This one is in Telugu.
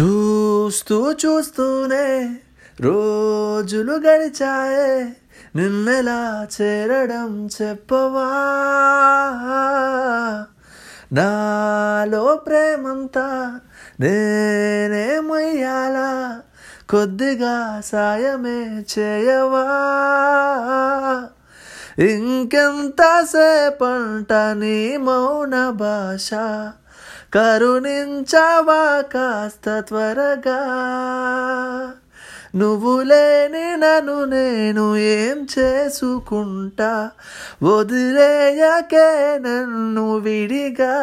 చూస్తూ చూస్తూనే రోజులు గడిచాయే. నిన్నెలా చేరడం చెప్పవా? నాలో ప్రేమంతా నేనేమయ్యాలా? కొద్దిగా సాయమే చేయవా? ఇంకెంతసేపంట నీ మౌన భాష కరుణించవా కాస్త త్వరగా. నువ్వు లేని నన్ను నేను ఏం చేసుకుంటా? వదిలేయకే నన్ను విడిగా.